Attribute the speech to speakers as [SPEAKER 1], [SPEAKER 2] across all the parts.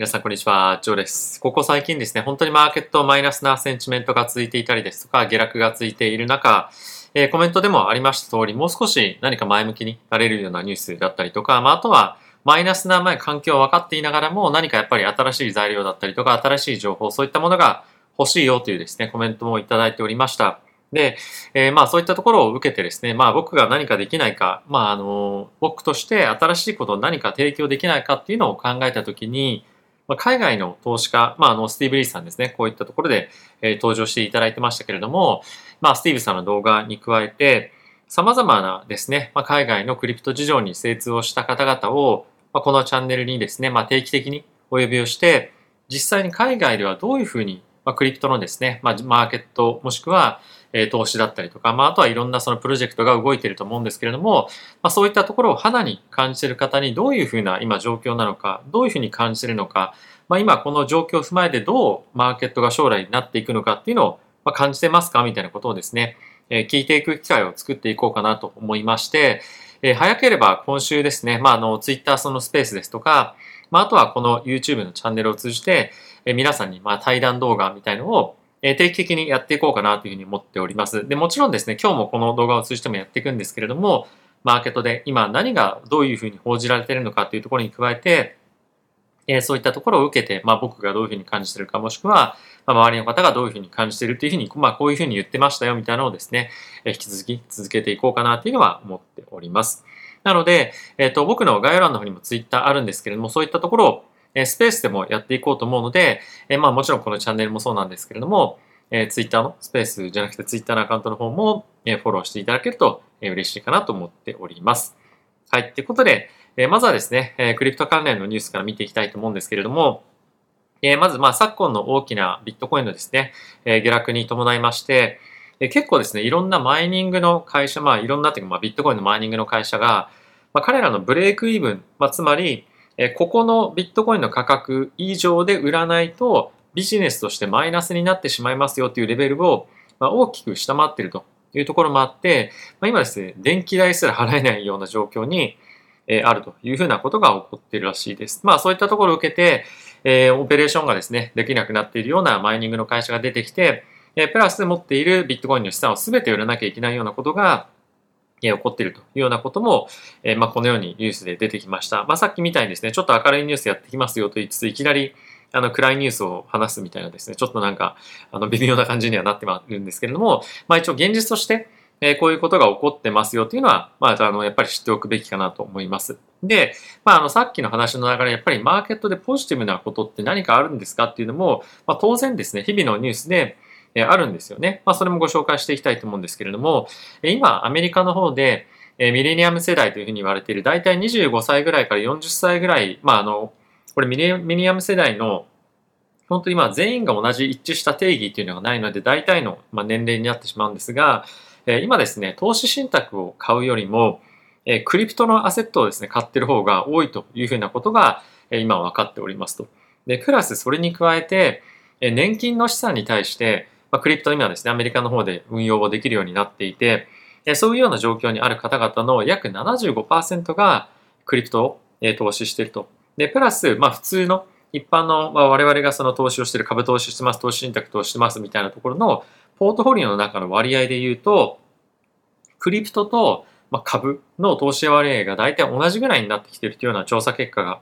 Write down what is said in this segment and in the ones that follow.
[SPEAKER 1] 皆さんこんにちは、ジョーです。ここ最近ですね、本当にマーケットマイナスなセンチメントが続いていたりですとか、下落が続いている中、えー、コメントでもありました通り、もう少し何か前向きになれるようなニュースだったりとか、まあ、あとはマイナスな前環境は分かっていながらも、何かやっぱり新しい材料だったりとか、新しい情報、そういったものが欲しいよというですね、コメントもいただいておりました。で、えー、まあそういったところを受けてですね、まあ僕が何かできないか、まああの、僕として新しいことを何か提供できないかっていうのを考えたときに、まあ、海外の投資家、まああの、スティーブ・リーさんですね、こういったところで、えー、登場していただいてましたけれども、まあスティーブさんの動画に加えて、様々なですね、まあ、海外のクリプト事情に精通をした方々を、まあ、このチャンネルにですね、まあ、定期的にお呼びをして、実際に海外ではどういうふうに、まあ、クリプトのですね、まあ、マーケットもしくは、え投資だったりとか、まあ、あとはいろんなそのプロジェクトが動いていると思うんですけれども、まあ、そういったところを肌に感じている方にどういうふうな今状況なのか、どういうふうに感じているのか、まあ、今この状況を踏まえてどうマーケットが将来になっていくのかっていうのを、ま感じてますか？みたいなことをですね、え聞いていく機会を作っていこうかなと思いまして、え早ければ今週ですね、まあ、あの、ツイッターそのスペースですとか、まあ、あとはこの YouTube のチャンネルを通じて、え皆さんにまあ対談動画みたいのをえ定期的にやっていこうかなというふうに思っております。で、もちろんですね、今日もこの動画を通じてもやっていくんですけれども、マーケットで今何がどういうふうに報じられているのかというところに加えて、えそういったところを受けて、まあ、僕がどういうふうに感じているか、もしくは、ま、周りの方がどういうふうに感じているというふうに、まあ、こういうふうに言ってましたよみたいなのをですね、え引き続き続けていこうかなというのは思っております。なので、えっ、と、僕の概要欄の方にも Twitter あるんですけれども、そういったところを、えスペースでもやっていこうと思うので、えまあもちろんこのチャンネルもそうなんですけれども、えー、Twitter のスペースじゃなくて Twitter のアカウントの方も、え、フォローしていただけると、え、嬉しいかなと思っております。はい。ということで、え、まずはですね、え、クリプト関連のニュースから見ていきたいと思うんですけれども、え、まず、まあ、昨今の大きなビットコインのですね、え、下落に伴いまして、え、結構ですね、いろんなマイニングの会社、まあ、いろんなというか、まあ、ビットコインのマイニングの会社が、まあ、彼らのブレイクイーブン、まあ、つまり、え、ここのビットコインの価格以上で売らないと、ビジネスとしてマイナスになってしまいますよというレベルを、ま、大きく下回っているというところもあって、ま、今ですね、電気代すら払えないような状況に、え、あるというふうなことが起こっているらしいです。まあそういったところを受けて、え、オペレーションがですね、できなくなっているようなマイニングの会社が出てきて、え、プラス持っているビットコインの資産を全て売らなきゃいけないようなことが、起こっているというようなことも、えー、まあこのようにニュースで出てきました。まあさっきみたいにですね、ちょっと明るいニュースやってきますよと言いつつ、いきなりあの、暗いニュースを話すみたいなですね、ちょっとなんか、あの、微妙な感じにはなってまるんですけれども、まあ一応現実として、え、こういうことが起こってますよっていうのは、まあ、あの、やっぱり知っておくべきかなと思います。で、まあ、あの、さっきの話の流れ、やっぱりマーケットでポジティブなことって何かあるんですかっていうのも、まあ、当然ですね、日々のニュースで、あるんですよね。まあ、それもご紹介していきたいと思うんですけれども、今、アメリカの方で、ミレニアム世代というふうに言われている、大体25歳ぐらいから40歳ぐらい、まあ、あの、これミレニアム世代の本当にまあ全員が同じ一致した定義っていうのがないので、大体の年齢になってしまうんですが、今ですね、投資信託を買うよりも、クリプトのアセットをですね、買ってる方が多いというふうなことが、今分かっておりますと。で、プラスそれに加えて、年金の資産に対して、まあ、クリプト今ですね、アメリカの方で運用をできるようになっていて、そういうような状況にある方々の約75%がクリプトを、投資していると。で、プラス、まあ普通の一般の、まあ、我々がその投資をしている株投資してます、投資信託投資してますみたいなところのポートフォリオの中の割合で言うと、クリプトと、株の投資割合が大体同じぐらいになってきているというような調査結果が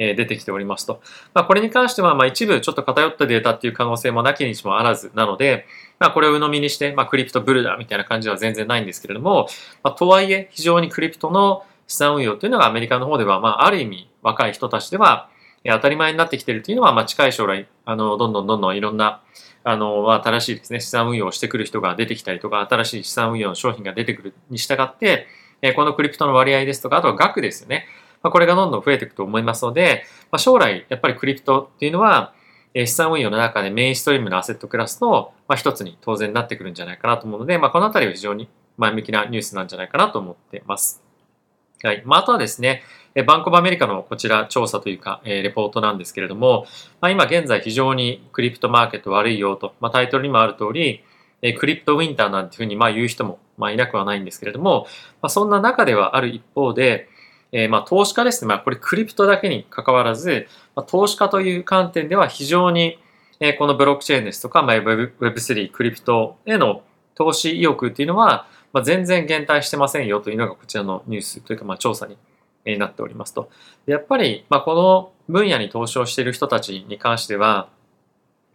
[SPEAKER 1] 出てきておりますと。まあ、これに関しては、まあ、一部ちょっと偏ったデータっていう可能性もなきにしもあらずなので、まあ、これを鵜呑みにして、まあ、クリプトブルだみたいな感じは全然ないんですけれども、まあ、とはいえ、非常にクリプトの資産運用というのがアメリカの方では、まあ、ある意味若い人たちでは、当たり前になってきているというのは、まあ、近い将来、あの、どんどんどんどんいろんな、あの、新しいですね、資産運用をしてくる人が出てきたりとか、新しい資産運用の商品が出てくるに従って、このクリプトの割合ですとか、あとは額ですよね。まあ、これがどんどん増えていくと思いますので、まあ、将来、やっぱりクリプトっていうのは、資産運用の中でメインストリームのアセットクラスの、まあ、一つに当然なってくるんじゃないかなと思うので、まあ、このあたりは非常に前向きなニュースなんじゃないかなと思っています。はい。まあ、あとはですね、バンコブアメリカのこちら調査というか、えー、レポートなんですけれども、まあ、今現在非常にクリプトマーケット悪いよと、まあ、タイトルにもある通り、え、クリプトウィンターなんていうふうにまあ言う人もまあいなくはないんですけれども、まあ、そんな中ではある一方で、えー、まあ投資家ですね。まあこれクリプトだけに関わらず、まあ、投資家という観点では非常に、えー、このブロックチェーンですとか、まあ、Web3、クリプトへの投資意欲っていうのは、まあ、全然減退してませんよというのがこちらのニュースというか、まあ、調査になっておりますと。やっぱり、まあ、この分野に投資をしている人たちに関しては、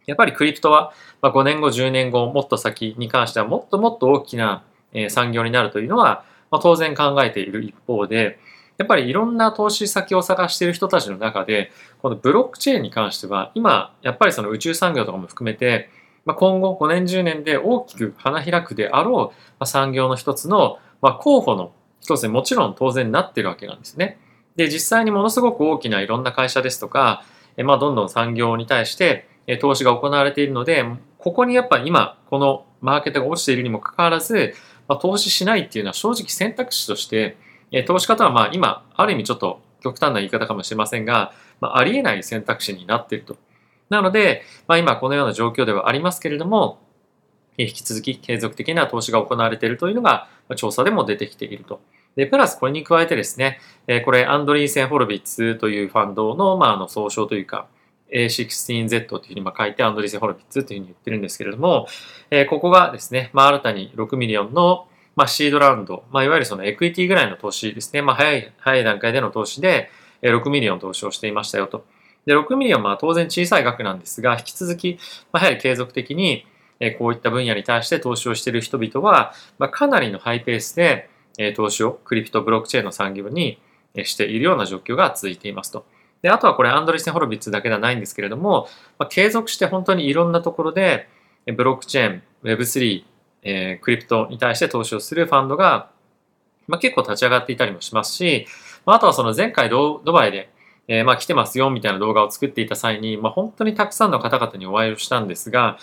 [SPEAKER 1] やっぱりクリプトは、まあ、5年後、10年後、もっと先に関してはもっともっと大きな産業になるというのは、まあ、当然考えている一方で、やっぱりいろんな投資先を探している人たちの中で、このブロックチェーンに関しては、今、やっぱりその宇宙産業とかも含めて、まあ、今後5年10年で大きく花開くであろう、まあ、産業の一つの、まあ、候補の一つにもちろん当然なってるわけなんですね。で、実際にものすごく大きないろんな会社ですとか、まあ、どんどん産業に対して投資が行われているので、ここにやっぱ今、このマーケットが落ちているにもかかわらず、まあ、投資しないっていうのは正直選択肢として、え投資家とはまあ今、ある意味ちょっと極端な言い方かもしれませんが、まあ、ありえない選択肢になっていると。なので、まあ、今このような状況ではありますけれども、引き続き継続的な投資が行われているというのが調査でも出てきていると。で、プラスこれに加えてですね、これアンドリーセン・ホルビッツというファンドの、まあ、あの総称というか、A16Z というふうに書いてアンドリーセン・ホルビッツというふうに言ってるんですけれども、ここがですね、まあ、新たに6ミリオンの、まあ、シードラウンド、まあ、いわゆるそのエクイティぐらいの投資ですね、まあ、早い、早い段階での投資で6ミリオン投資をしていましたよと。で、6ミリオンは当然小さい額なんですが、引き続き、まあ、やはり継続的に、こういった分野に対して投資をしている人々は、まあ、かなりのハイペースで、投資をクリプトブロックチェーンの産業にしているような状況が続いていますと。で、あとはこれアンドリーセン・ホロビッツだけではないんですけれども、まあ、継続して本当にいろんなところでブロックチェーン、Web3、えー、クリプトに対して投資をするファンドが、まあ、結構立ち上がっていたりもしますし、まあ、あとはその前回ドバイでえー、まあ来てますよみたいな動画を作っていた際に、まあ、本当にたくさんの方々にお会いをしたんですが、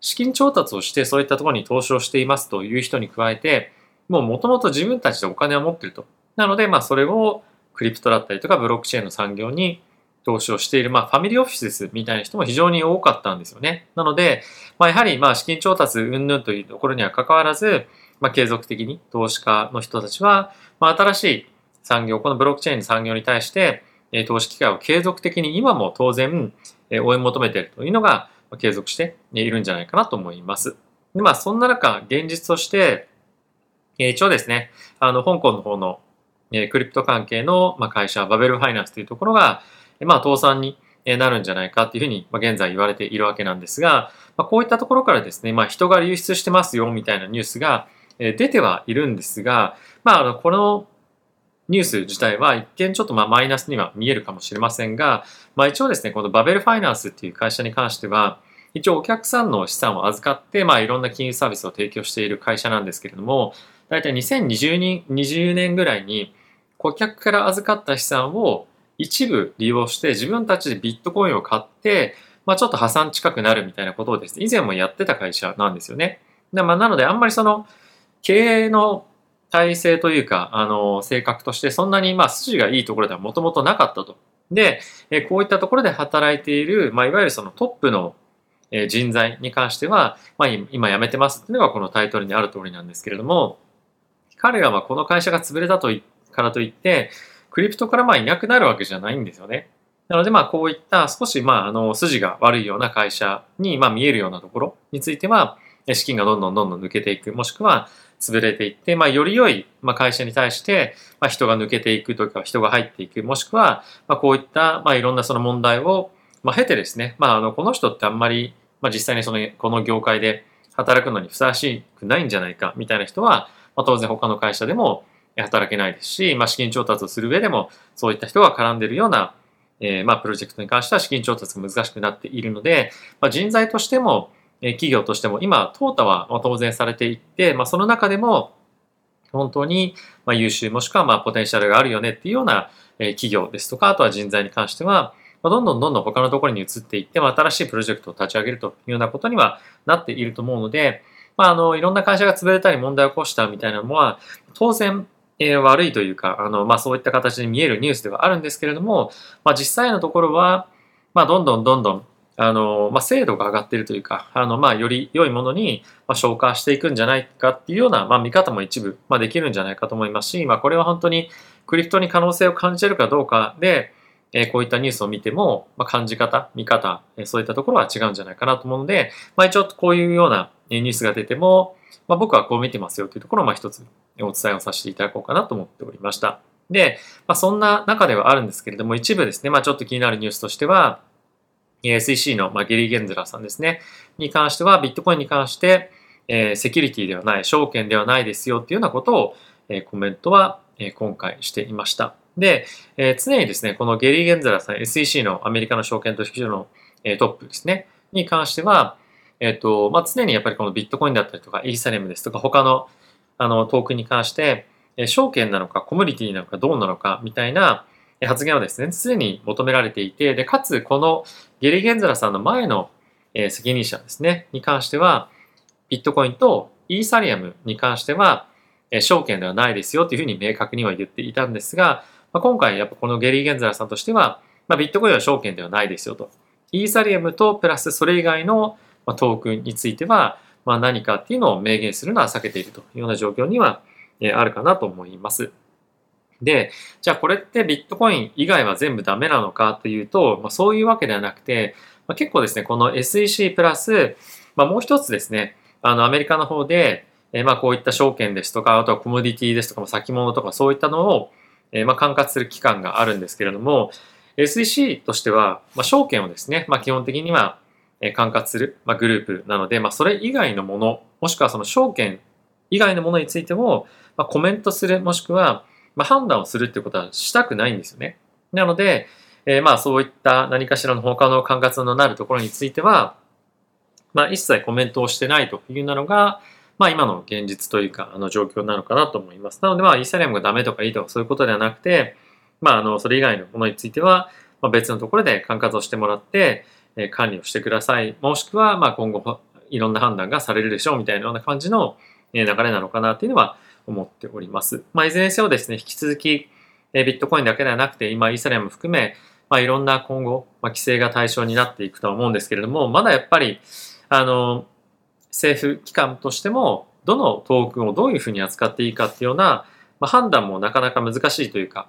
[SPEAKER 1] 資金調達をしてそういったところに投資をしていますという人に加えて、もう元々自分たちでお金を持ってると。なので、まあそれをクリプトだったりとかブロックチェーンの産業に投資をしている、まあファミリーオフィスですみたいな人も非常に多かったんですよね。なので、まあやはりまあ資金調達云々というところには関わらず、まあ継続的に投資家の人たちは、まあ新しい産業、このブロックチェーンの産業に対して、投資機会を継続的に今も当然追い求めているというのが継続しているんじゃないかなと思います。でまあ、そんな中、現実として、一応ですね、あの、香港の方のクリプト関係の会社、バベルファイナンスというところが、まあ、倒産になるんじゃないかっていうふうに、まあ、現在言われているわけなんですが、まあ、こういったところからですね、まあ、人が流出してますよみたいなニュースが出てはいるんですが、まあ、あの、このニュース自体は一見ちょっとまあマイナスには見えるかもしれませんが、まあ一応ですね、このバベルファイナンスっていう会社に関しては、一応お客さんの資産を預かって、まあいろんな金融サービスを提供している会社なんですけれども、大体2020年 ,20 年ぐらいに顧客から預かった資産を一部利用して自分たちでビットコインを買って、まあちょっと破産近くなるみたいなことをですね、以前もやってた会社なんですよね。でまあ、なのであんまりその経営の体制というか、あの、性格としてそんなに、まあ、筋がいいところではもともとなかったと。で、こういったところで働いている、まあ、いわゆるそのトップの人材に関しては、まあ、今辞めてますっていうのがこのタイトルにある通りなんですけれども、彼らはこの会社が潰れたとからといって、クリプトからまあいなくなるわけじゃないんですよね。なのでまあこういった少しまああの筋が悪いような会社にまあ見えるようなところについては、資金がどんどんどんどん抜けていく、もしくは潰れていって、まあ、より良い、ま、会社に対して、ま、人が抜けていくというか、人が入っていく、もしくは、ま、こういった、まあ、いろんなその問題を、ま、経てですね、まあ、あの、この人ってあんまり、まあ、実際にその、この業界で働くのにふさわしくないんじゃないか、みたいな人は、ま、当然他の会社でも働けないですし、まあ、資金調達をする上でも、そういった人が絡んでいるような、えー、まあ、プロジェクトに関しては資金調達が難しくなっているので、まあ、人材としても、え企業としても今、淘汰は当然されていって、まあ、その中でも、本当にま優秀もしくはまポテンシャルがあるよねっていうようなえ企業ですとか、あとは人材に関しては、まどんどんどんどん他のところに移っていって、ま新しいプロジェクトを立ち上げるというようなことにはなっていると思うので、まあ、あの、いろんな会社が潰れたり問題を起こしたみたいなのは、当然、えー、悪いというか、あの、まあ、そういった形で見えるニュースではあるんですけれども、まあ、実際のところは、まあ、どんどんどんどんあの、まあ、精度が上がっているというか、あの、まあ、より良いものに、ま消化していくんじゃないかっていうような、まあ、見方も一部、まあ、できるんじゃないかと思いますし、まあ、これは本当にクリプトに可能性を感じてるかどうかで、えこういったニュースを見ても、まあ、感じ方、見方、えそういったところは違うんじゃないかなと思うので、まあ、一応こういうようなニュースが出ても、まあ、僕はこう見てますよというところをまあ一つお伝えをさせていただこうかなと思っておりました。で、まあ、そんな中ではあるんですけれども、一部ですね、まあ、ちょっと気になるニュースとしては、SEC の、ゲリー・ゲンズラーさんですね、に関しては、ビットコインに関して、え、セキュリティではない、証券ではないですよっていうようなことを、え、コメントは、え、今回していました。で、え、常にですね、このゲリー・ゲンズラーさん、SEC のアメリカの証券取引所の、え、トップですね、に関しては、えっ、と、まあ、常にやっぱりこのビットコインだったりとか、イーサリアムですとか、他の、あの、トークンに関して、え証券なのか、コミュニティなのか、どうなのか、みたいな発言をですね、常に求められていて、で、かつ、このゲリ・ゲンズラさんの前の、え責任者ですね、に関しては、ビットコインとイーサリアムに関しては、え証券ではないですよというふうに明確には言っていたんですが、まあ、今回やっぱこのゲリー・ゲンズラさんとしては、まあ、ビットコインは証券ではないですよと。イーサリアムとプラスそれ以外のまトークンについては、まあ、何かっていうのを明言するのは避けているというような状況にはえあるかなと思います。で、じゃあこれってビットコイン以外は全部ダメなのかというと、まあ、そういうわけではなくて、まあ、結構ですね、この SEC プラス、まあ、もう一つですね、あのアメリカの方で、えまあこういった証券ですとか、あとはコモディティですとか、先物とかそういったのを、えまあ管轄する機関があるんですけれども、SEC としては、まあ、証券をですね、まあ、基本的には管轄する、ま、グループなので、まあ、それ以外のもの、もしくはその証券以外のものについても、まあ、コメントする、もしくは、まあ、判断をするっていうことはしたくないんですよね。なので、えー、まあそういった何かしらの他の管轄のなるところについては、まあ一切コメントをしてないというのが、まあ今の現実というか、あの状況なのかなと思います。なのでまあイーサリアムがダメとかいいとかそういうことではなくて、まああのそれ以外のものについては、ま、別のところで管轄をしてもらって、管理をしてください。もしくはまあ今後いろんな判断がされるでしょうみたいなような感じの流れなのかなっていうのは思っております。まあ、いずれにせよですね、引き続き、ビットコインだけではなくて、今、イーサリアム含め、まあ、いろんな今後、まあ、規制が対象になっていくとは思うんですけれども、まだやっぱり、あの、政府機関としても、どのトークンをどういうふうに扱っていいかっていうような、まあ、判断もなかなか難しいというか、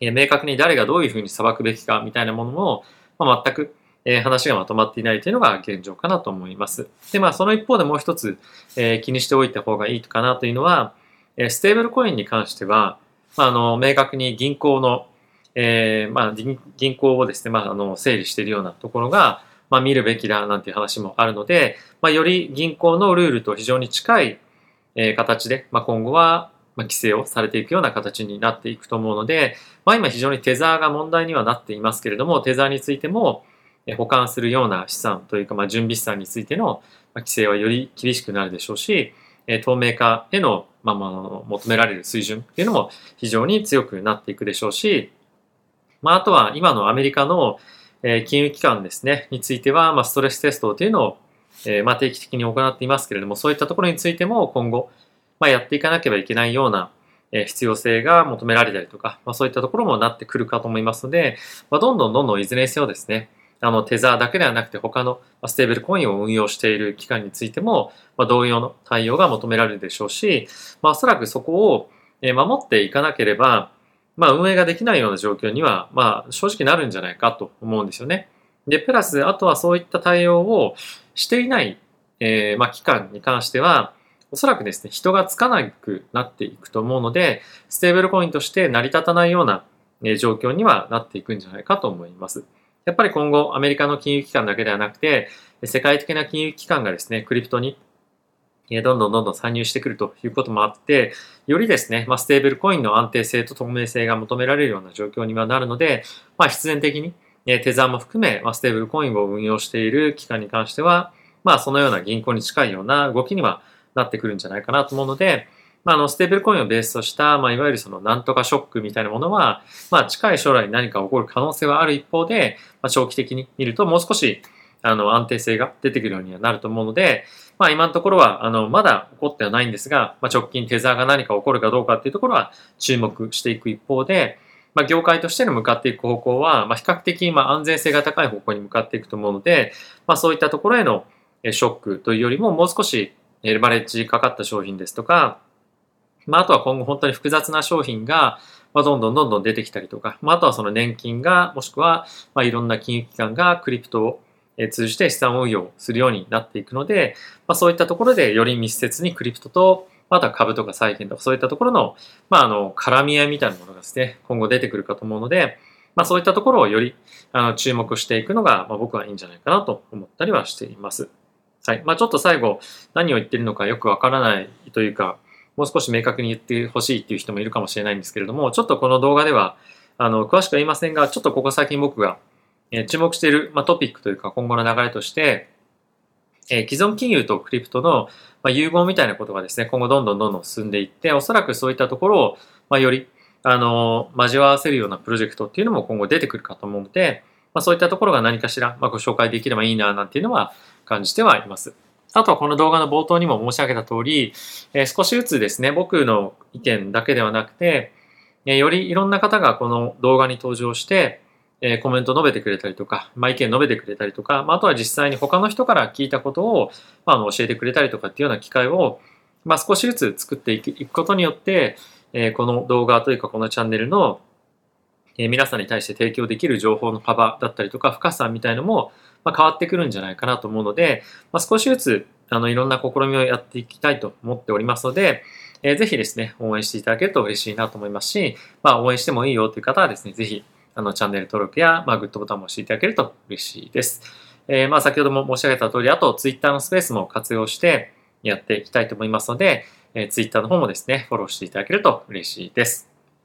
[SPEAKER 1] え明確に誰がどういうふうに裁くべきかみたいなものも、まあ、全くえー、話がまとまっていないというのが現状かなと思います。で、まあ、その一方でもう一つ、えー、気にしておいた方がいいかなというのは、えー、ステーブルコインに関しては、まあ、あの、明確に銀行の、えー、まあ、銀行をですね、まあ、あの、整理しているようなところが、まあ、見るべきだなんていう話もあるので、まあ、より銀行のルールと非常に近い、えー、形で、まあ、今後は、まあ、規制をされていくような形になっていくと思うので、まあ、今非常にテザーが問題にはなっていますけれども、テザーについても、保管するような資産というか、まあ、準備資産についての規制はより厳しくなるでしょうし、透明化への、まあ、ま求められる水準っていうのも非常に強くなっていくでしょうし、まあ、あとは今のアメリカの金融機関ですね、については、まあ、ストレステストというのを、えまあ、定期的に行っていますけれども、そういったところについても今後、まあ、やっていかなければいけないような必要性が求められたりとか、まあ、そういったところもなってくるかと思いますので、まあ、どんどんどんどんいずれにせよですね、あの、テザーだけではなくて他のステーブルコインを運用している機関についても、まあ、同様の対応が求められるでしょうし、まあ、おそらくそこを守っていかなければ、まあ、運営ができないような状況には、まあ、正直なるんじゃないかと思うんですよね。で、プラス、あとはそういった対応をしていない、えー、まあ、機関に関しては、おそらくですね、人がつかなくなっていくと思うので、ステーブルコインとして成り立たないような状況にはなっていくんじゃないかと思います。やっぱり今後アメリカの金融機関だけではなくて、世界的な金融機関がですね、クリプトにどんどんどんどん参入してくるということもあって、よりですね、まあ、ステーブルコインの安定性と透明性が求められるような状況にはなるので、まあ、必然的に、テザーも含め、まあ、ステーブルコインを運用している機関に関しては、まあ、そのような銀行に近いような動きにはなってくるんじゃないかなと思うので、まあ、あの、ステーブルコインをベースとした、まあ、いわゆるその、なんとかショックみたいなものは、まあ、近い将来何か起こる可能性はある一方で、まあ、長期的に見ると、もう少し、あの、安定性が出てくるようにはなると思うので、まあ、今のところは、あの、まだ起こってはないんですが、まあ、直近テザーが何か起こるかどうかっていうところは注目していく一方で、まあ、業界としての向かっていく方向は、まあ、比較的、まあ、安全性が高い方向に向かっていくと思うので、まあ、そういったところへのショックというよりも、もう少しレバレッジかかった商品ですとか、まあ、あとは今後本当に複雑な商品が、まあ、どんどんどんどん出てきたりとか、まあ、あとはその年金が、もしくは、まあ、いろんな金融機関がクリプトを通じて資産運用するようになっていくので、まあ、そういったところでより密接にクリプトと、また株とか債券とかそういったところの、まあ、あの、絡み合いみたいなものがですね、今後出てくるかと思うので、まあ、そういったところをよりあの注目していくのが、まあ、僕はいいんじゃないかなと思ったりはしています。はい。まあ、ちょっと最後、何を言ってるのかよくわからないというか、もう少し明確に言ってほしいっていう人もいるかもしれないんですけれども、ちょっとこの動画では、あの、詳しくは言いませんが、ちょっとここ最近僕が、え注目している、まあ、トピックというか今後の流れとして、え既存金融とクリプトの、ま融合みたいなことがですね、今後どんどんどんどん進んでいって、おそらくそういったところを、まより、あの、交わせるようなプロジェクトっていうのも今後出てくるかと思うので、まあ、そういったところが何かしら、まあ、ご紹介できればいいな、なんていうのは感じてはいます。あとはこの動画の冒頭にも申し上げた通り、えー、少しずつですね、僕の意見だけではなくて、えー、よりいろんな方がこの動画に登場して、えー、コメント述べてくれたりとか、まあ、意見述べてくれたりとか、まあ、あとは実際に他の人から聞いたことを、まあ、あの教えてくれたりとかっていうような機会を、まあ、少しずつ作っていくことによって、えー、この動画というかこのチャンネルの、え、皆さんに対して提供できる情報の幅だったりとか深さみたいのも、ま、変わってくるんじゃないかなと思うので、ま、少しずつあのいろんな試みをやっていきたいと思っておりますので、えー、ぜひですね、応援していただけると嬉しいなと思いますし、まあ、応援してもいいよという方はですね、ぜひあのチャンネル登録や、まあ、グッドボタンも押していただけると嬉しいです。えー、まあ先ほども申し上げた通り、あと Twitter のスペースも活用してやっていきたいと思いますので、えー、Twitter の方もですね、フォローしていただけると嬉しいです。